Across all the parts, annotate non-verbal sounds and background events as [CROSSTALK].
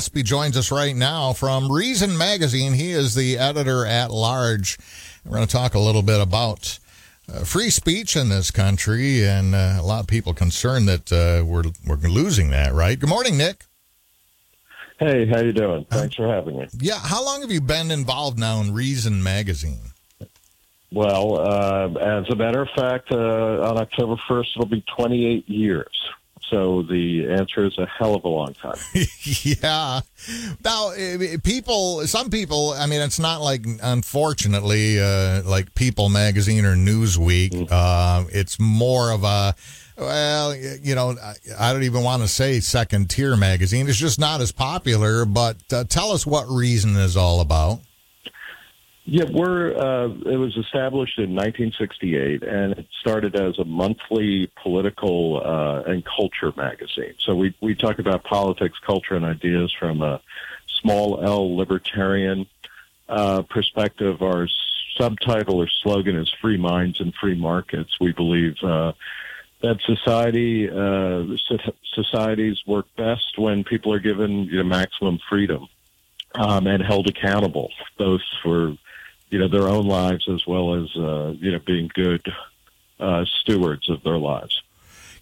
Gillespie joins us right now from Reason Magazine. He is the editor at large. We're going to talk a little bit about uh, free speech in this country, and uh, a lot of people concerned that uh, we're we're losing that. Right? Good morning, Nick. Hey, how you doing? Thanks for having me. Yeah, how long have you been involved now in Reason Magazine? Well, uh, as a matter of fact, uh, on October 1st, it'll be 28 years. So the answer is a hell of a long time. [LAUGHS] yeah. Now, people, some people, I mean, it's not like, unfortunately, uh, like People Magazine or Newsweek. Mm-hmm. Uh, it's more of a, well, you know, I don't even want to say second tier magazine. It's just not as popular. But uh, tell us what Reason is all about. Yeah, we're. Uh, it was established in 1968, and it started as a monthly political uh, and culture magazine. So we we talk about politics, culture, and ideas from a small L libertarian uh, perspective. Our subtitle or slogan is "Free Minds and Free Markets." We believe uh, that society uh, societies work best when people are given you know, maximum freedom um, and held accountable, both for you know their own lives as well as uh, you know being good uh, stewards of their lives.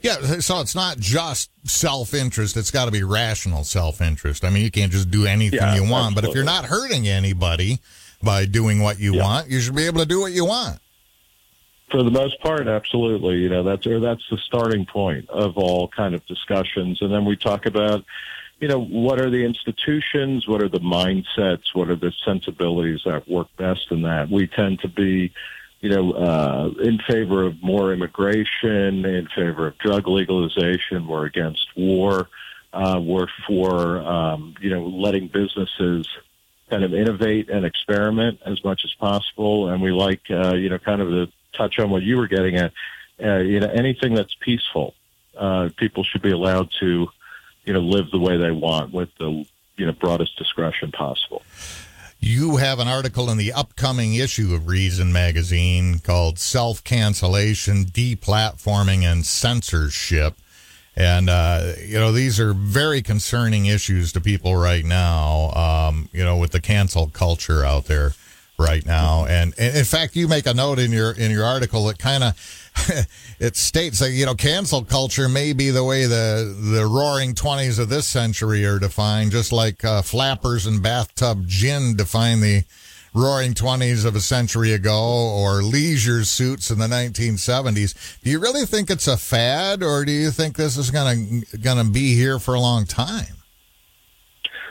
Yeah, so it's not just self interest; it's got to be rational self interest. I mean, you can't just do anything yeah, you want, absolutely. but if you're not hurting anybody by doing what you yeah. want, you should be able to do what you want. For the most part, absolutely. You know, that's or that's the starting point of all kind of discussions, and then we talk about you know, what are the institutions? What are the mindsets? What are the sensibilities that work best in that? We tend to be, you know, uh, in favor of more immigration, in favor of drug legalization. We're against war. Uh, we're for, um, you know, letting businesses kind of innovate and experiment as much as possible. And we like, uh, you know, kind of to touch on what you were getting at, uh, you know, anything that's peaceful. Uh, people should be allowed to you know, live the way they want with the, you know, broadest discretion possible. You have an article in the upcoming issue of Reason magazine called Self Cancellation, Deplatforming, and Censorship. And, uh, you know, these are very concerning issues to people right now, um, you know, with the cancel culture out there right now. And, and in fact, you make a note in your, in your article that kind of, it states that you know cancel culture may be the way the the roaring 20s of this century are defined just like uh, flappers and bathtub gin define the roaring 20s of a century ago or leisure suits in the 1970s do you really think it's a fad or do you think this is going to going to be here for a long time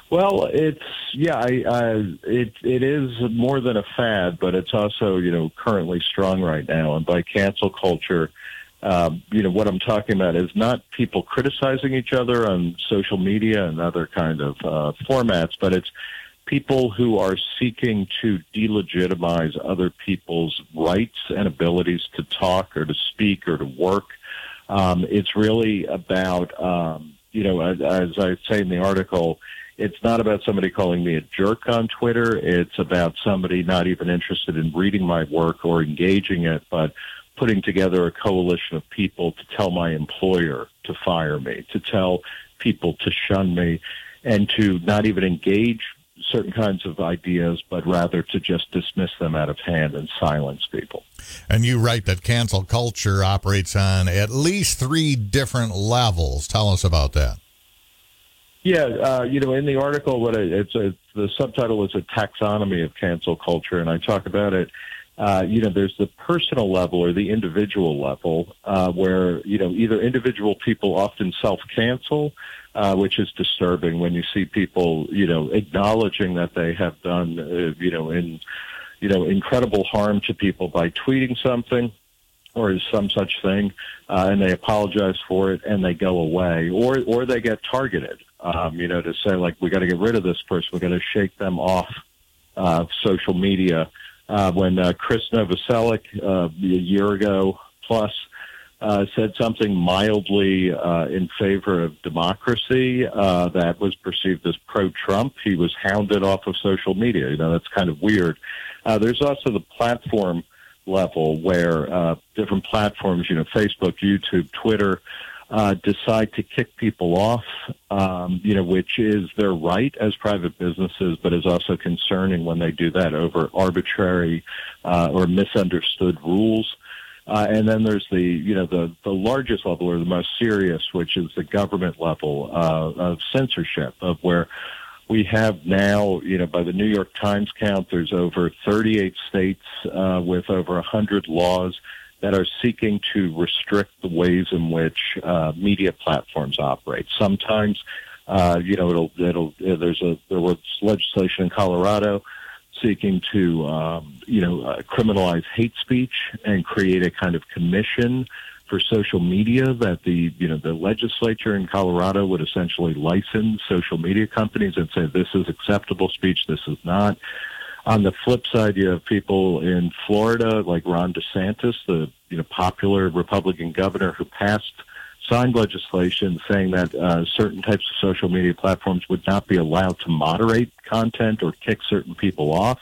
well, it's yeah, I, I, it it is more than a fad, but it's also you know currently strong right now. And by cancel culture, um, you know what I'm talking about is not people criticizing each other on social media and other kind of uh, formats, but it's people who are seeking to delegitimize other people's rights and abilities to talk or to speak or to work. Um, it's really about um, you know as, as I say in the article it's not about somebody calling me a jerk on Twitter. It's about somebody not even interested in reading my work or engaging it, but putting together a coalition of people to tell my employer to fire me, to tell people to shun me, and to not even engage certain kinds of ideas, but rather to just dismiss them out of hand and silence people. And you write that cancel culture operates on at least three different levels. Tell us about that. Yeah, uh, you know, in the article, what it, it's the subtitle is a taxonomy of cancel culture, and I talk about it. Uh, you know, there's the personal level or the individual level uh, where you know either individual people often self-cancel, uh, which is disturbing when you see people you know acknowledging that they have done uh, you know in you know incredible harm to people by tweeting something or some such thing, uh, and they apologize for it and they go away, or or they get targeted um, you know, to say like we got to get rid of this person, we got to shake them off uh, social media. Uh, when uh, Chris Novoselic uh, a year ago plus uh, said something mildly uh, in favor of democracy uh, that was perceived as pro-Trump, he was hounded off of social media. You know, that's kind of weird. Uh, there's also the platform level where uh, different platforms, you know, Facebook, YouTube, Twitter, uh, decide to kick people off, um, you know, which is their right as private businesses, but is also concerning when they do that over arbitrary uh, or misunderstood rules. Uh, and then there's the, you know, the, the largest level or the most serious, which is the government level uh, of censorship, of where we have now, you know, by the New York Times count, there's over 38 states uh, with over 100 laws that are seeking to restrict the ways in which uh, media platforms operate. Sometimes, uh, you know, it'll, it'll, there's a, there was legislation in Colorado seeking to, um, you know, uh, criminalize hate speech and create a kind of commission for social media that the, you know, the legislature in Colorado would essentially license social media companies and say this is acceptable speech, this is not. On the flip side, you have people in Florida like Ron DeSantis, the you know popular Republican governor who passed signed legislation saying that uh, certain types of social media platforms would not be allowed to moderate content or kick certain people off.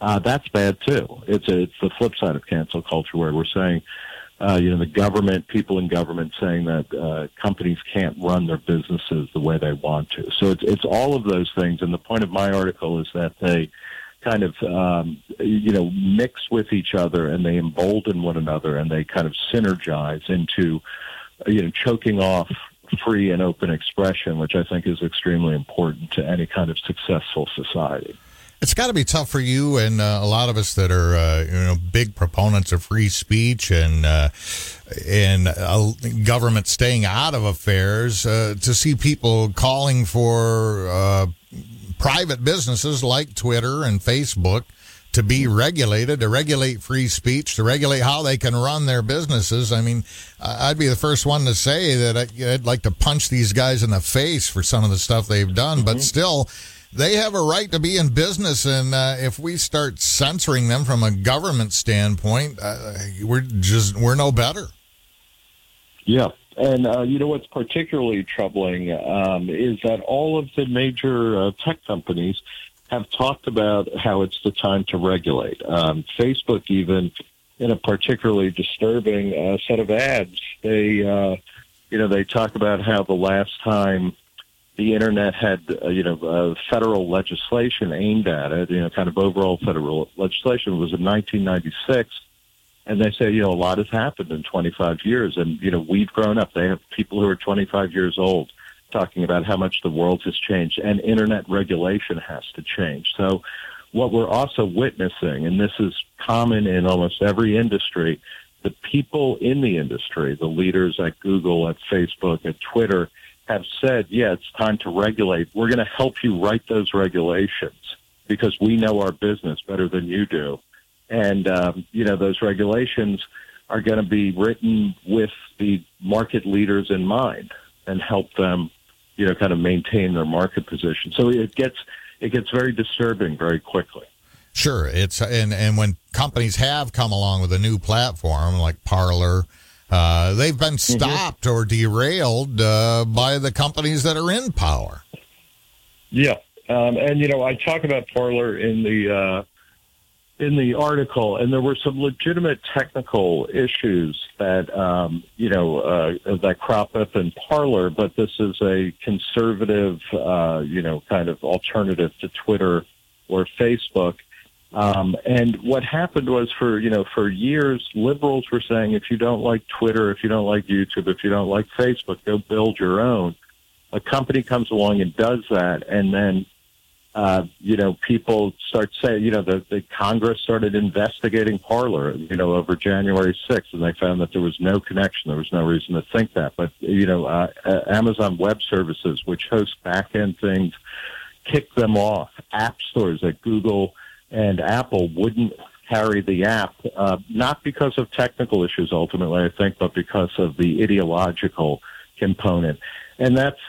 Uh, that's bad too. It's a, it's the flip side of cancel culture where we're saying, uh, you know, the government, people in government saying that uh, companies can't run their businesses the way they want to. So it's it's all of those things. And the point of my article is that they kind of um, you know mix with each other and they embolden one another and they kind of synergize into you know choking off free and open expression, which I think is extremely important to any kind of successful society. It's got to be tough for you and uh, a lot of us that are, uh, you know, big proponents of free speech and uh, and uh, government staying out of affairs uh, to see people calling for uh, private businesses like Twitter and Facebook to be regulated, to regulate free speech, to regulate how they can run their businesses. I mean, I'd be the first one to say that I'd like to punch these guys in the face for some of the stuff they've done, mm-hmm. but still, they have a right to be in business. And uh, if we start censoring them from a government standpoint, uh, we're just we're no better. Yeah, and uh, you know what's particularly troubling um, is that all of the major uh, tech companies have talked about how it's the time to regulate. Um, Facebook, even in a particularly disturbing uh, set of ads, they uh, you know they talk about how the last time the internet had uh, you know uh, federal legislation aimed at it, you know, kind of overall federal legislation was in 1996 and they say, you know, a lot has happened in 25 years, and you know, we've grown up. They have people who are 25 years old talking about how much the world has changed, and internet regulation has to change. So, what we're also witnessing, and this is common in almost every industry, the people in the industry, the leaders at Google, at Facebook, at Twitter, have said, yeah, it's time to regulate. We're going to help you write those regulations because we know our business better than you do and um, you know those regulations are going to be written with the market leaders in mind and help them, you know, kind of maintain their market position. So it gets it gets very disturbing very quickly. Sure, it's and and when companies have come along with a new platform like Parler. Uh, they've been mm-hmm. stopped mm-hmm. or derailed uh, by the companies that are in power. Yeah, um, and you know I talk about Parler in the uh, in the article, and there were some legitimate technical issues that um, you know uh, that crop up in Parler, but this is a conservative, uh, you know, kind of alternative to Twitter or Facebook. Um, and what happened was for you know for years, liberals were saying if you don't like Twitter, if you don't like YouTube, if you don't like Facebook, go build your own. A company comes along and does that, and then uh, you know, people start saying, you know, the, the Congress started investigating Parler, you know, over January 6th, and they found that there was no connection. There was no reason to think that. But, you know, uh, uh Amazon Web Services, which hosts back-end things, kicked them off. App stores at Google and Apple wouldn't carry the app, uh, not because of technical issues ultimately, I think, but because of the ideological component. And that's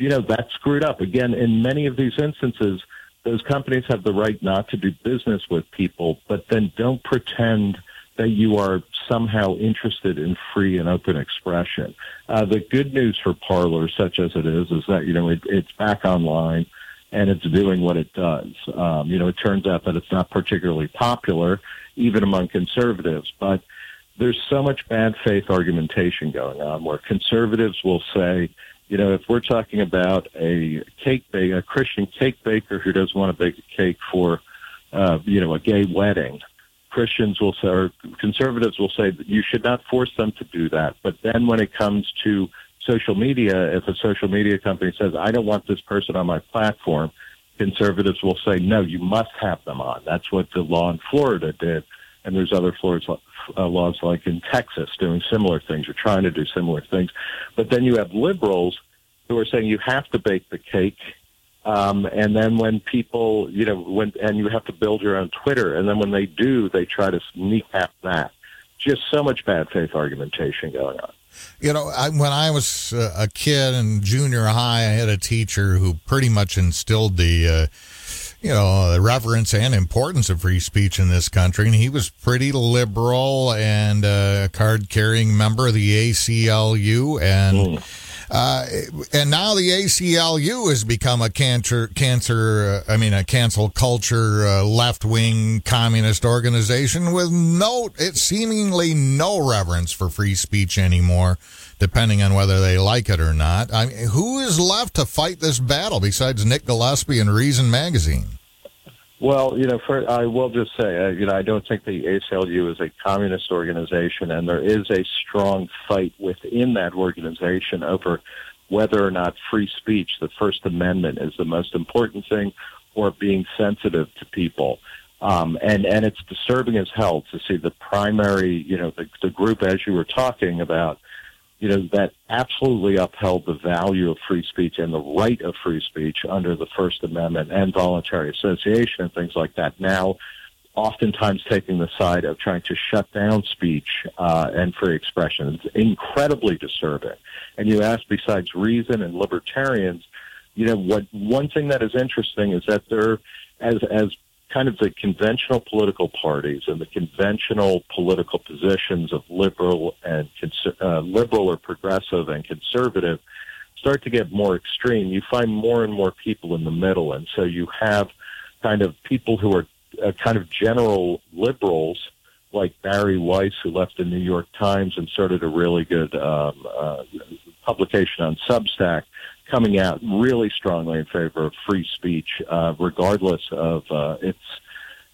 you know, that's screwed up. Again, in many of these instances, those companies have the right not to do business with people, but then don't pretend that you are somehow interested in free and open expression. Uh, the good news for Parler, such as it is, is that, you know, it, it's back online and it's doing what it does. Um, you know, it turns out that it's not particularly popular, even among conservatives, but there's so much bad faith argumentation going on where conservatives will say, you know, if we're talking about a cake baker, a Christian cake baker who doesn't want to bake a cake for, uh, you know, a gay wedding, Christians will say, or conservatives will say that you should not force them to do that. But then when it comes to social media, if a social media company says, I don't want this person on my platform, conservatives will say, no, you must have them on. That's what the law in Florida did. And there's other Florida uh, laws like in Texas doing similar things or trying to do similar things. But then you have liberals who are saying you have to bake the cake um, and then when people, you know, when and you have to build your own Twitter, and then when they do, they try to sneak kneecap that. Just so much bad faith argumentation going on. You know, I, when I was uh, a kid in junior high, I had a teacher who pretty much instilled the, uh, you know, the reverence and importance of free speech in this country. And he was pretty liberal and a card carrying member of the ACLU. And. Mm uh, and now the ACLU has become a cancer, cancer. Uh, I mean, a cancel culture, uh, left wing communist organization with no, it's seemingly no reverence for free speech anymore, depending on whether they like it or not. I mean, who is left to fight this battle besides Nick Gillespie and Reason Magazine? Well, you know, for, I will just say, uh, you know, I don't think the ACLU is a communist organization, and there is a strong fight within that organization over whether or not free speech, the First Amendment, is the most important thing, or being sensitive to people. Um, and and it's disturbing as hell to see the primary, you know, the, the group as you were talking about you know, that absolutely upheld the value of free speech and the right of free speech under the First Amendment and voluntary association and things like that. Now, oftentimes taking the side of trying to shut down speech uh, and free expression. It's incredibly disturbing. And you ask, besides reason and libertarians, you know, what one thing that is interesting is that there, as as kind of the conventional political parties and the conventional political positions of liberal and uh, liberal or progressive and conservative start to get more extreme, you find more and more people in the middle, and so you have kind of people who are uh, kind of general liberals like Bari Weiss, who left the New York Times and started a really good um, uh, publication on Substack, coming out really strongly in favor of free speech, uh, regardless of uh, its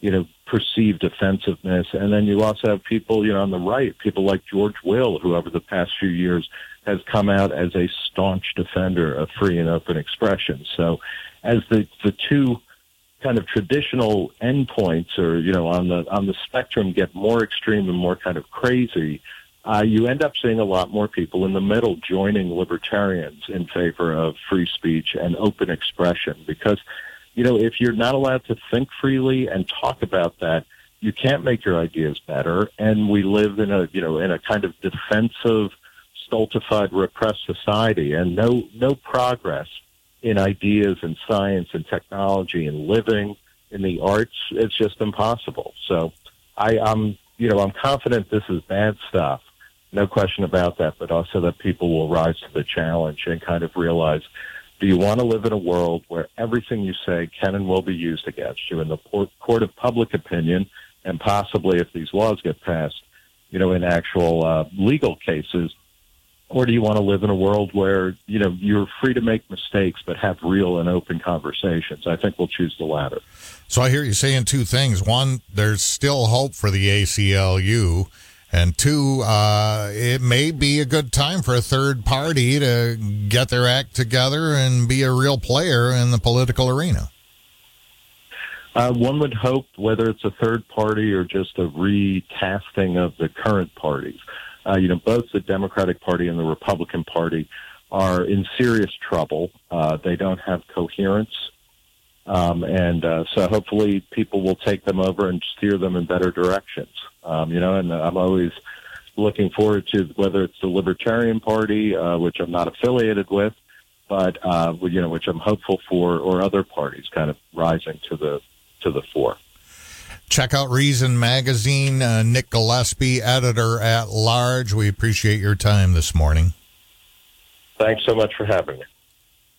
you know perceived offensiveness. And then you also have people you know on the right, people like George Will, who over the past few years has come out as a staunch defender of free and open expression. So, as the the two kind of traditional endpoints, or you know, on the on the spectrum, get more extreme and more kind of crazy uh, you end up seeing a lot more people in the middle joining libertarians in favor of free speech and open expression because, you know, if you're not allowed to think freely and talk about that, you can't make your ideas better. And we live in a, you know, in a kind of defensive, stultified, repressed society and no, no progress in ideas and science and technology and living in the arts. It's just impossible. So I, I'm, you know, I'm confident this is bad stuff no question about that, but also that people will rise to the challenge and kind of realize do you want to live in a world where everything you say can and will be used against you in the court of public opinion and possibly if these laws get passed, you know, in actual uh, legal cases? Or do you want to live in a world where, you know, you're free to make mistakes but have real and open conversations? I think we'll choose the latter. So I hear you saying two things. One, there's still hope for the ACLU and two, uh, it may be a good time for a third party to get their act together and be a real player in the political arena. Uh, one would hope, whether it's a third party or just a recasting of the current parties, uh, you know, both the Democratic Party and the Republican Party are in serious trouble. Uh, they don't have coherence. Um, and uh, so hopefully people will take them over and steer them in better directions. Um, you know, and I'm always looking forward to whether it's the Libertarian Party, uh, which I'm not affiliated with, but uh, you know, which I'm hopeful for, or other parties kind of rising to the to the fore. Check out Reason Magazine. Uh, Nick Gillespie, editor at large. We appreciate your time this morning. Thanks so much for having me.